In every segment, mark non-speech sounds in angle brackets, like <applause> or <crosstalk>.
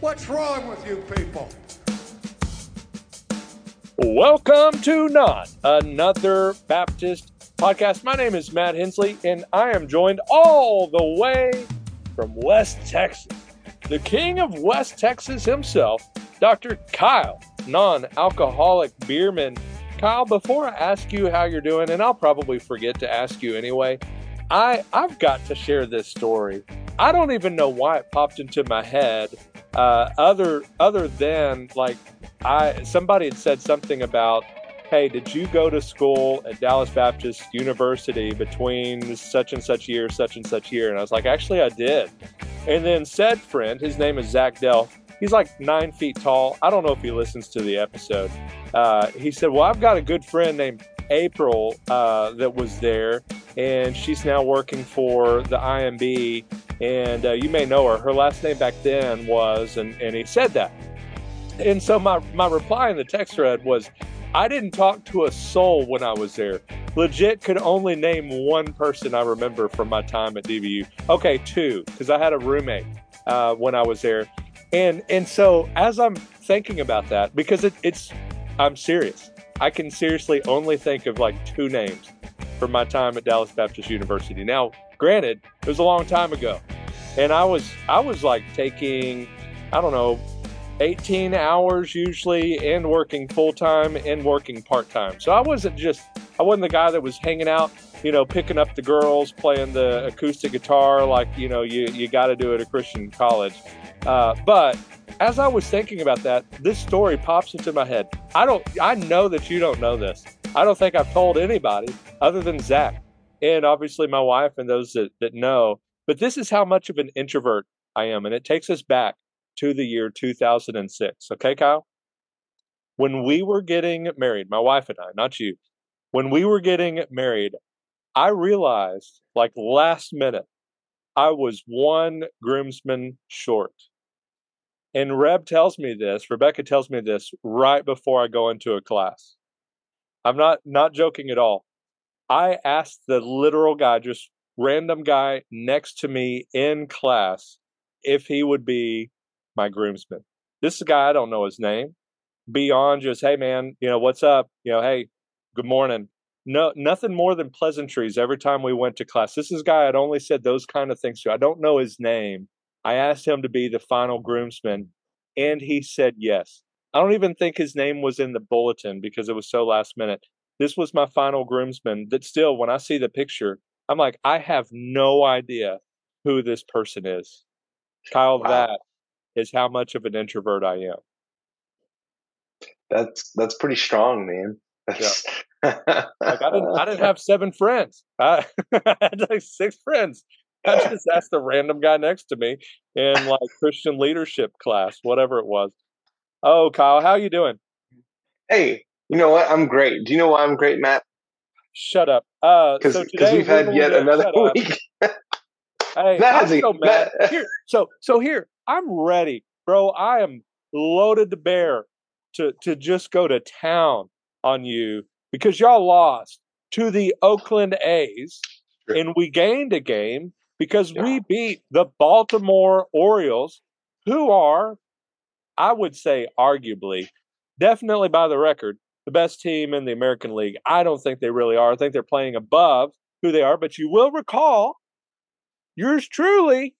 What's wrong with you people? Welcome to Not Another Baptist Podcast. My name is Matt Henslee, and I am joined all the way from West Texas, the king of West Texas himself, Dr. Kyle, non alcoholic beerman. Kyle, before I ask you how you're doing, and I'll probably forget to ask you anyway, I, I've got to share this story. I don't even know why it popped into my head, uh, other other than like I somebody had said something about, hey, did you go to school at Dallas Baptist University between such and such year, such and such year? And I was like, actually, I did. And then said friend, his name is Zach Dell. He's like nine feet tall. I don't know if he listens to the episode. Uh, he said, Well, I've got a good friend named April uh, that was there, and she's now working for the IMB. And uh, you may know her. Her last name back then was, and, and he said that. And so my, my reply in the text thread was, I didn't talk to a soul when I was there. Legit could only name one person I remember from my time at DBU. Okay, two, because I had a roommate uh, when I was there. And and so as I'm thinking about that, because it, it's I'm serious. I can seriously only think of like two names from my time at Dallas Baptist University. Now, granted, it was a long time ago. And I was I was like taking, I don't know, 18 hours usually and working full time and working part time. So I wasn't just I wasn't the guy that was hanging out, you know, picking up the girls, playing the acoustic guitar like, you know, you you got to do at a Christian college. Uh, but as I was thinking about that, this story pops into my head. I don't I know that you don't know this. I don't think I've told anybody other than Zach and obviously my wife and those that, that know. But this is how much of an introvert I am. And it takes us back to the year 2006. Okay, Kyle? When we were getting married, my wife and I, not you, when we were getting married, I realized like last minute, I was one groomsman short. And Reb tells me this, Rebecca tells me this right before I go into a class. I'm not not joking at all. I asked the literal guy, just random guy next to me in class, if he would be my groomsman. This guy, I don't know his name. Beyond just, hey man, you know, what's up? You know, hey, good morning. No, nothing more than pleasantries every time we went to class. This is guy I'd only said those kind of things to. I don't know his name, I asked him to be the final groomsman, and he said yes. I don't even think his name was in the bulletin because it was so last minute. This was my final groomsman. That still, when I see the picture, I'm like, I have no idea who this person is. Kyle, wow. that is how much of an introvert I am. That's that's pretty strong, man. Yeah. <laughs> like I didn't I didn't have seven friends. I, <laughs> I had like six friends. I just asked the random guy next to me in like Christian leadership class, whatever it was. Oh, Kyle, how you doing? Hey, you know what? I'm great. Do you know why I'm great, Matt? Shut up. Because uh, so we've had yet another week. <laughs> hey, I'm so mad. here, so so here, I'm ready, bro. I am loaded to bear to to just go to town on you because y'all lost to the Oakland A's, sure. and we gained a game because yeah. we beat the Baltimore Orioles, who are, I would say, arguably, definitely by the record, the best team in the American League. I don't think they really are. I think they're playing above who they are, but you will recall yours truly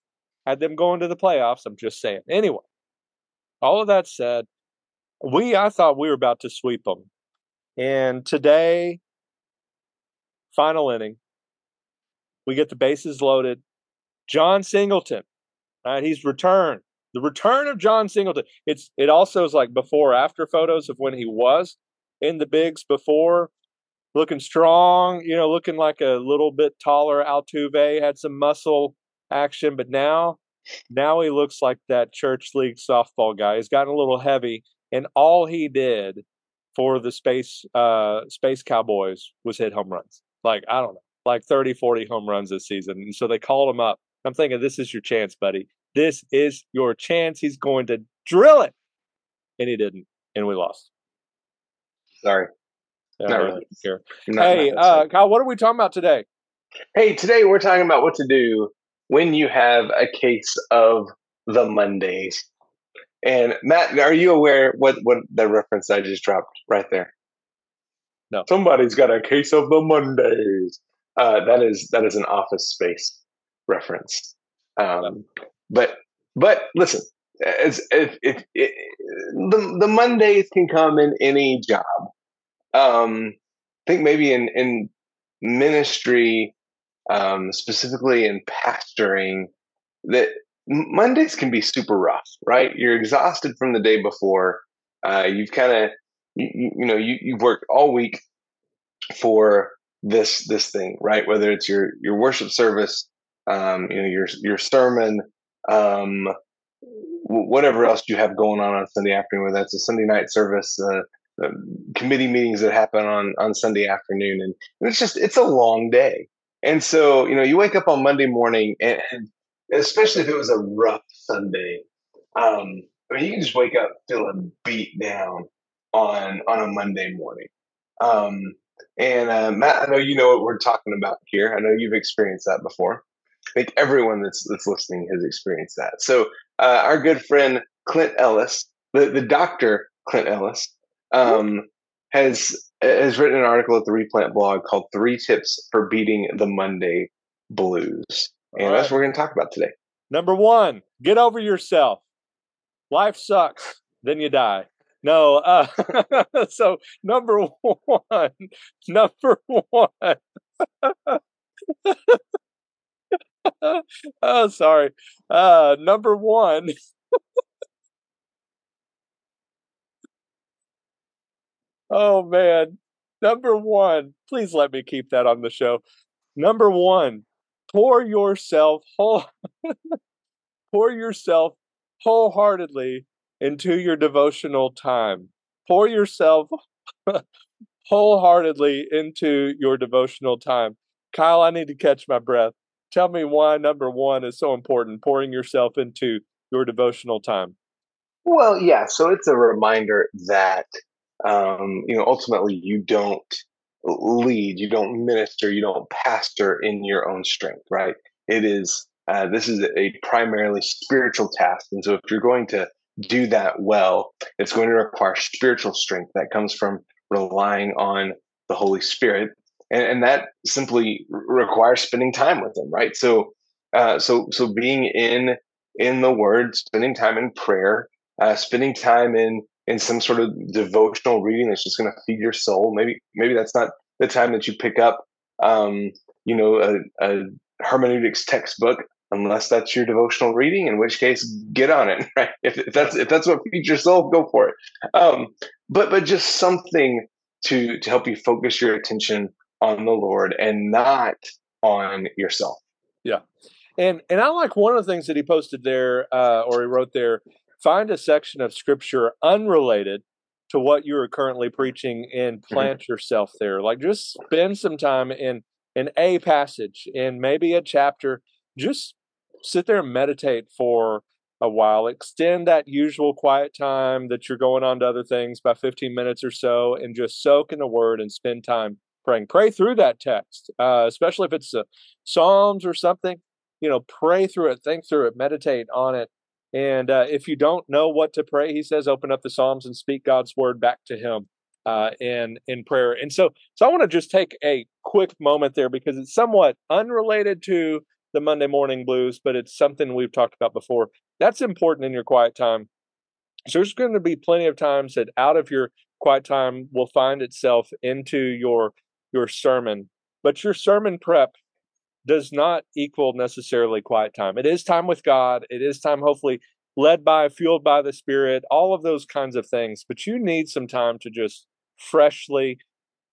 had them going to the playoffs. I'm just saying. Anyway, all of that said, we I thought we were about to sweep them. And today, final inning, we get the bases loaded. Jon Singleton, right? He's returned. The return of Jon Singleton. It's it also is like before after photos of when he was in the bigs before, looking strong, you know, looking like a little bit taller Altuve, had some muscle action, but now now he looks like that church league softball guy. He's gotten a little heavy, and all he did for the space uh space cowboys was hit home runs. Like, I don't know like 30, 40 home runs this season. And so they called him up. I'm thinking, this is your chance, buddy. This is your chance. He's going to drill it. And he didn't. And we lost. Sorry. Yeah, not really. Not, hey, not uh, Kyle, what are we talking about today? Hey, today we're talking about what to do when you have a case of the Mondays. And Matt, are you aware what what the reference I just dropped right there? No. Somebody's got a case of the Mondays. Uh, that is that is an Office Space reference. Um, but but listen, if, if, if, if, the the Mondays can come in any job. Um, I think maybe in in ministry, um, specifically in pastoring, that Mondays can be super rough, right? You're exhausted from the day before. Uh, you've kind of you, you, know you you've worked all week for this this thing, right? Whether it's your your worship service, um, you know your your sermon, um, whatever else you have going on on Sunday afternoon, whether that's a Sunday night service, uh, uh, committee meetings that happen on on Sunday afternoon, and, and, it's just it's a long day. And so you know you wake up on Monday morning, and, and especially if it was a rough Sunday, um, I mean you can just wake up feeling beat down on on a Monday morning. Um, and uh, Matt, I know you know what we're talking about here. I know you've experienced that before. I think everyone that's that's listening has experienced that. So uh, our good friend Clint Ellis, the, the doctor Clint Ellis, um, has has written an article at the Replant blog called Three Tips for Beating the Monday Blues. And right. that's what we're going to talk about today. Number one, get over yourself. Life sucks, then you die. No, uh, <laughs> so number one, <laughs> number one. <laughs> oh, sorry. Uh, number one. Oh man, number one. Please let me keep that on the show. Number one, pour yourself whole, <laughs> pour yourself wholeheartedly into your devotional time. Pour yourself <laughs> wholeheartedly into your devotional time. Kyle, I need to catch my breath. Tell me why number one is so important, pouring yourself into your devotional time. Well, yeah. So it's a reminder that, um, you know, ultimately you don't lead, you don't minister, you don't pastor in your own strength, right? It is, uh, this is a primarily spiritual task. And so if you're going to do that well, it's going to require spiritual strength that comes from relying on the Holy Spirit, and, and that simply requires spending time with Him, right? So, uh, so, so being in in the Word, spending time in prayer, uh, spending time in in some sort of devotional reading that's just going to feed your soul. Maybe maybe that's not the time that you pick up, um, you know, a, a hermeneutics textbook unless that's your devotional reading, in which case get on it, <laughs> right? If, if that's if that's what feeds your soul, go for it. Um, but but just something to to help you focus your attention on the Lord and not on yourself. Yeah, and and I like one of the things that he posted there, uh, or he wrote there. Find a section of scripture unrelated to what you are currently preaching and mm-hmm. plant mm-hmm. yourself there. Like just spend some time in in a passage in maybe a chapter just sit there and meditate for a while. Extend that usual quiet time that you're going on to other things by 15 minutes or so and just soak in the word and spend time praying. Pray through that text, uh, especially if it's a Psalms or something. You know, pray through it, think through it, meditate on it. And uh, if you don't know what to pray, he says, open up the Psalms and speak God's word back to him uh, in in prayer. And so, so I want to just take a quick moment there because it's somewhat unrelated to the Monday morning blues, but it's something we've talked about before. That's important in your quiet time. So there's going to be plenty of times that out of your quiet time will find itself into your your sermon. But your sermon prep does not equal necessarily quiet time. It is time with God. It is time, hopefully, led by, fueled by the Spirit, all of those kinds of things. But you need some time to just freshly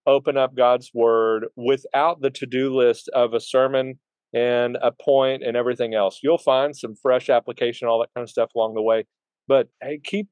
open up God's Word without the to do list of a sermon and a point and everything else. You'll find some fresh application, all that kind of stuff along the way. But hey, keep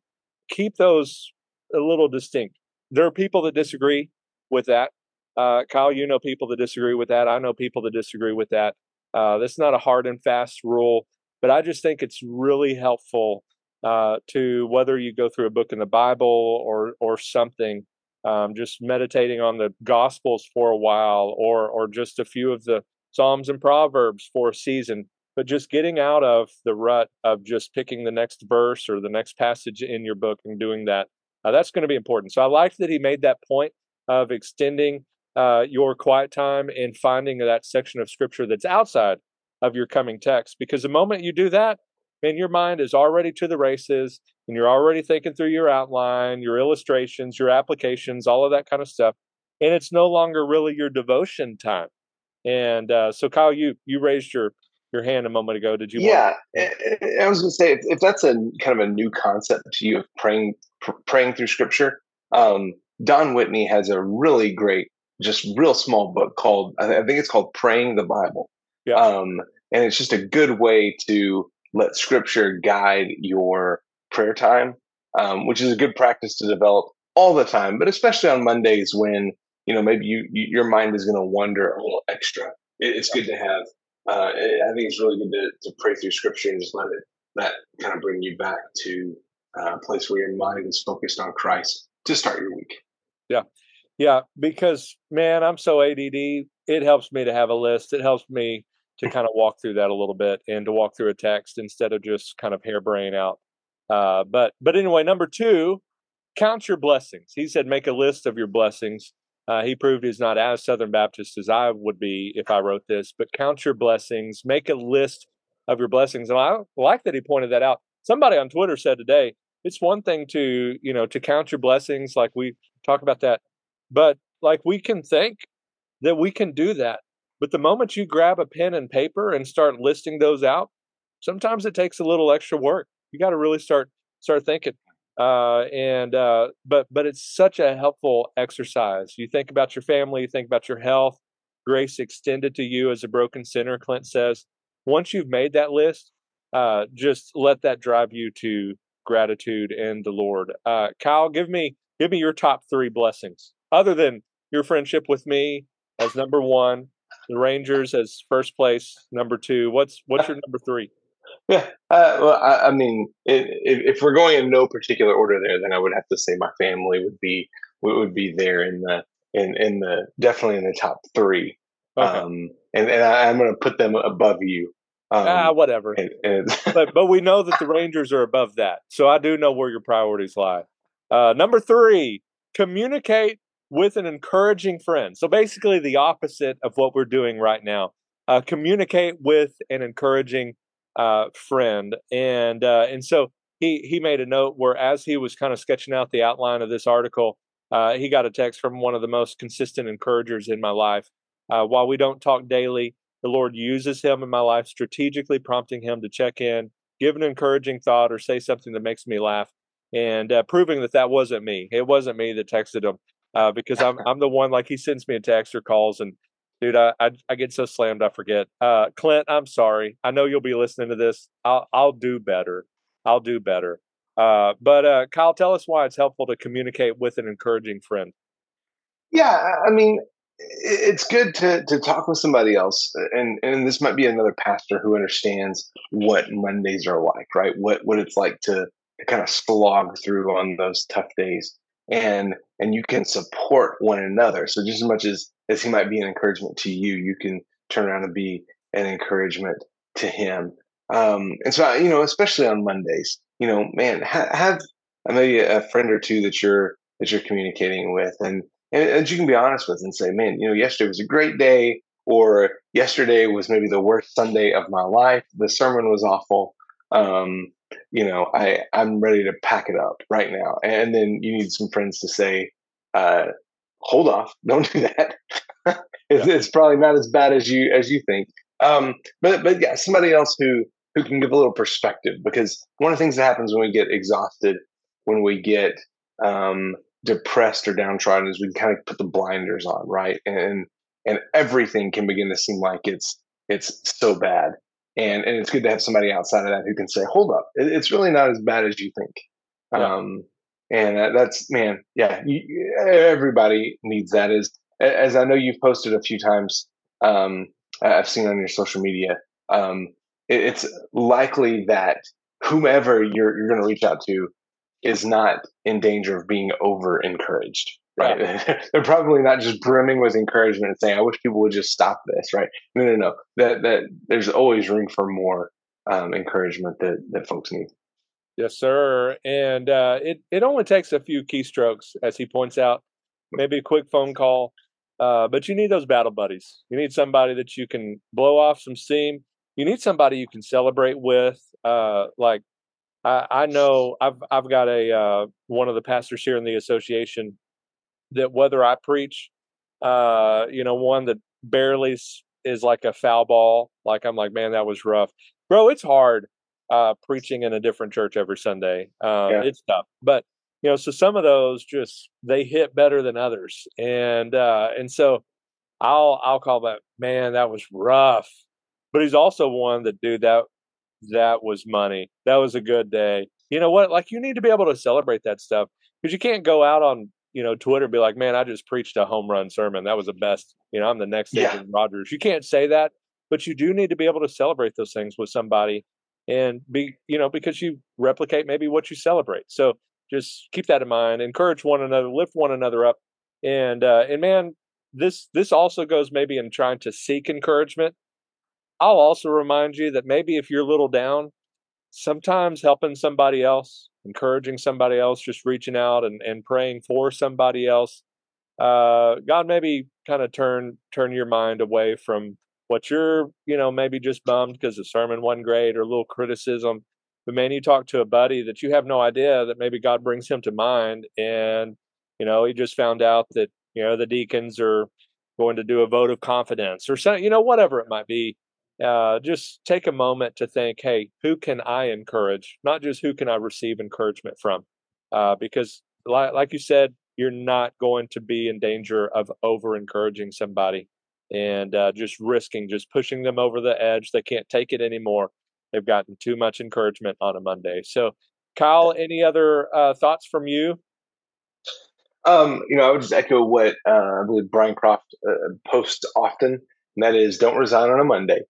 keep those a little distinct. There are people that disagree with that. Uh, Kyle, you know people that disagree with that. I know people that disagree with that. Uh, that's not a hard and fast rule, but I just think it's really helpful uh, to whether you go through a book in the Bible or or something, um, just meditating on the Gospels for a while, or or just a few of the Psalms and Proverbs for a season. but just getting out of the rut of just picking the next verse or the next passage in your book and doing that. Uh, that's going to be important. So I like that he made that point of extending uh, your quiet time and finding that section of scripture that's outside of your coming text. Because the moment you do that, man, your mind is already to the races and you're already thinking through your outline, your illustrations, your applications, all of that kind of stuff. And it's no longer really your devotion time. And uh, so, Kyle, you you raised your your hand a moment ago. Did you? Yeah, want- I was going to say if, if, that's a kind of a new concept to you of praying pr- praying through Scripture, um, Don Whitney has a really great, just real small book called I think it's called Praying the Bible. Yeah. Um, and it's just a good way to let Scripture guide your prayer time, um, which is a good practice to develop all the time, but especially on Mondays when you know maybe you, you your mind is going to wander a little extra. It, it's good to have. Uh, I think it's really good to, to pray through Scripture and just let it that kind of bring you back to uh, a place where your mind is focused on Christ to start your week. Yeah, yeah, because man, I'm so ADD. It helps me to have a list. It helps me to kind of walk through that a little bit and to walk through a text instead of just kind of harebrain out. Uh, but but anyway, number two, count your blessings. He said, make a list of your blessings. Uh, he proved he's not as Southern Baptist as I would be if I wrote this, but count your blessings, make a list of your blessings. And I like that he pointed that out. Somebody on Twitter said today, it's one thing to, you know, to count your blessings, like we talk about that, but like we can think that we can do that. But the moment you grab a pen and paper and start listing those out, sometimes it takes a little extra work. You got to really start start thinking uh, and uh, but but it's such a helpful exercise. You think about your family, you think about your health, grace extended to you as a broken sinner. Clint says, once you've made that list, uh, just let that drive you to gratitude and the Lord. Uh, Kyle, give me give me your top three blessings other than your friendship with me as number one, the Rangers as first place, number two. What's what's your number three? Yeah, uh, well, I, I mean, if, if, we're going in no particular order there, then I would have to say my family would be would be there in the in in the definitely in the top three. Okay. Um, and and I, am going to put them above you. Um, ah, whatever. And, and <laughs> but but we know that the Rangers are above that, so I do know where your priorities lie. Uh, number three, communicate with an encouraging friend. So basically, the opposite of what we're doing right now. Uh, communicate with an encouraging uh, friend, and uh, and so he he made a note where as he was kind of sketching out the outline of this article, uh, he got a text from one of the most consistent encouragers in my life. Uh, while we don't talk daily, the Lord uses him in my life, strategically prompting him to check in, give an encouraging thought, or say something that makes me laugh, and uh, proving that that wasn't me. It wasn't me that texted him. Uh, because I'm I'm the one like he sends me a text or calls and dude, I, I, I get so slammed I forget. Uh, Clint, I'm sorry. I know you'll be listening to this. I'll I'll do better. I'll do better. Uh, but uh, Kyle, tell us why it's helpful to communicate with an encouraging friend. Yeah, I mean, it's good to to talk with somebody else, and and this might be another pastor who understands what Mondays are like, right? What what it's like to to kind of slog through on those tough days, and and you can support one another. So just as much as as he might be an encouragement to you, you can turn around and be an encouragement to him. Um, and so, you know, especially on Mondays, you know, man, ha- have maybe a friend or two that you're that you're communicating with, and and, and you can be honest with and say, man, you know, yesterday was a great day, or yesterday was maybe the worst Sunday of my life. The sermon was awful. Um, you know, I I'm ready to pack it up right now. And then you need some friends to say, uh, hold off, <laughs> don't do that. <laughs> it's, yeah. it's, probably not as bad as you as you think. Um, but but yeah, somebody else who who can give a little perspective because one of the things that happens when we get exhausted, when we get um, depressed or downtrodden, is we kind of put the blinders on, right? And and everything can begin to seem like it's it's so bad. And and it's good to have somebody outside of that who can say, "Hold up, it, it's really not as bad as you think." Yeah. Um, and uh, that's man, yeah. You, everybody needs that. As as I know you've posted a few times, um, I've seen on your social media. Um, it, it's likely that whomever you're you're going to reach out to is not in danger of being over encouraged, right? Yeah. <laughs> They're probably not just brimming with encouragement and saying, "I wish people would just stop this." Right? No, no, no. That that there's always room for more um, encouragement that that folks need. Yes, sir. And uh, it it only takes a few keystrokes, as he points out. Maybe a quick phone call, uh, but you need those battle buddies. You need somebody that you can blow off some steam. You need somebody you can celebrate with. Uh, like I, I, know I've I've got a uh, one of the pastors here in the association that whether I preach, uh, you know, one that barely is like a foul ball. Like I'm like, man, that was rough, bro. It's hard uh, preaching in a different church every Sunday. Um, yeah. It's tough, but you know, so some of those just they hit better than others, and uh, and so I'll I'll call that man that was rough, but he's also one that dude that that was money. That was a good day. You know what? Like you need to be able to celebrate that stuff because you can't go out on you know Twitter be like, man, I just preached a home run sermon. That was the best. You know, I'm the next yeah. Adrian Rogers. You can't say that, but you do need to be able to celebrate those things with somebody and be you know because you replicate maybe what you celebrate so just keep that in mind encourage one another lift one another up and uh and man this this also goes maybe in trying to seek encouragement i'll also remind you that maybe if you're a little down sometimes helping somebody else encouraging somebody else just reaching out and, and praying for somebody else uh god maybe kind of turn turn your mind away from what you're, you know, maybe just bummed because the sermon wasn't great or a little criticism. But man, you talk to a buddy that you have no idea that maybe God brings him to mind, and you know he just found out that you know the deacons are going to do a vote of confidence or something, you know, whatever it might be. Uh, just take a moment to think, hey, who can I encourage? Not just who can I receive encouragement from, uh, because like, like you said, you're not going to be in danger of over encouraging somebody and uh, just risking, just pushing them over the edge. They can't take it anymore. They've gotten too much encouragement on a Monday. So, Kyle, any other uh, thoughts from you? Um, you know, I would just echo what uh, I believe Brian Croft uh, posts often, and that is don't resign on a Monday.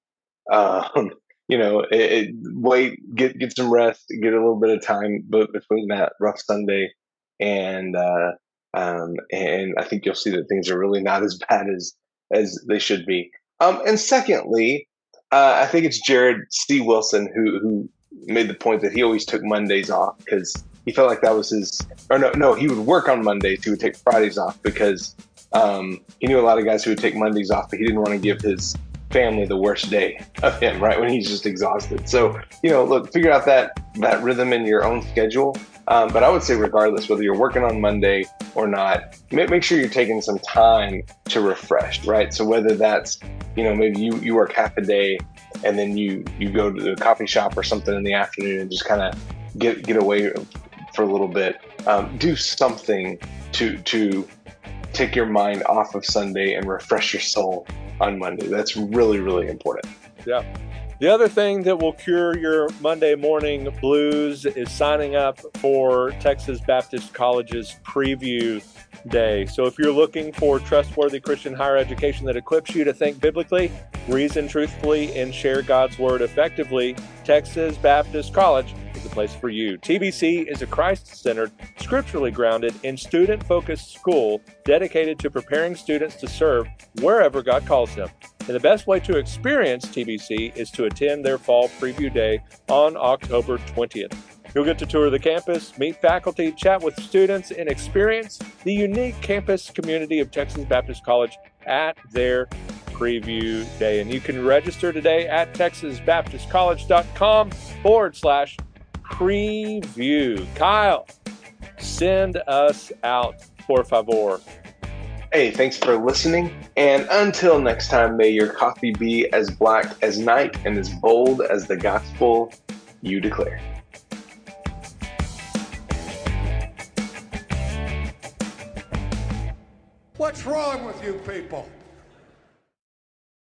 Um, <laughs> you know, it, it, wait, get get some rest, get a little bit of time but between that rough Sunday and uh, um, and I think you'll see that things are really not as <laughs> bad as as they should be. Um, and secondly, uh, I think it's Jared C. Wilson who who made the point that he always took Mondays off because he felt like that was his. Or no, no, he would work on Mondays. He would take Fridays off because um, he knew a lot of guys who would take Mondays off, but he didn't want to give his family the worst day of him, right? When he's just exhausted. So, you know, look, figure out that that rhythm in your own schedule. Um, but I would say, regardless, whether you're working on Monday or not, make, sure you're taking some time to refresh, right? So whether that's, you know, maybe you, you work half a day and then you, you go to the coffee shop or something in the afternoon and just kind of get, get away for a little bit, um, do something to, to take your mind off of Sunday and refresh your soul on Monday. That's really, really important. Yeah. The other thing that will cure your Monday morning blues is signing up for Texas Baptist College's preview day. So if you're looking for trustworthy Christian higher education that equips you to think biblically, reason truthfully, and share God's word effectively, Texas Baptist College is the place for you. TBC is a Christ centered, scripturally grounded, and student focused school dedicated to preparing students to serve wherever God calls them. And the best way to experience TBC is to attend their fall preview day on October 20th. You'll get to tour the campus, meet faculty, chat with students, and experience the unique campus community of Texas Baptist College at their preview day. And you can register today at texasbaptistcollege.com forward slash preview. Kyle, send us out, por favor. Hey, thanks for listening. And until next time, may your coffee be as black as night and as bold as the gospel you declare. What's wrong with you people?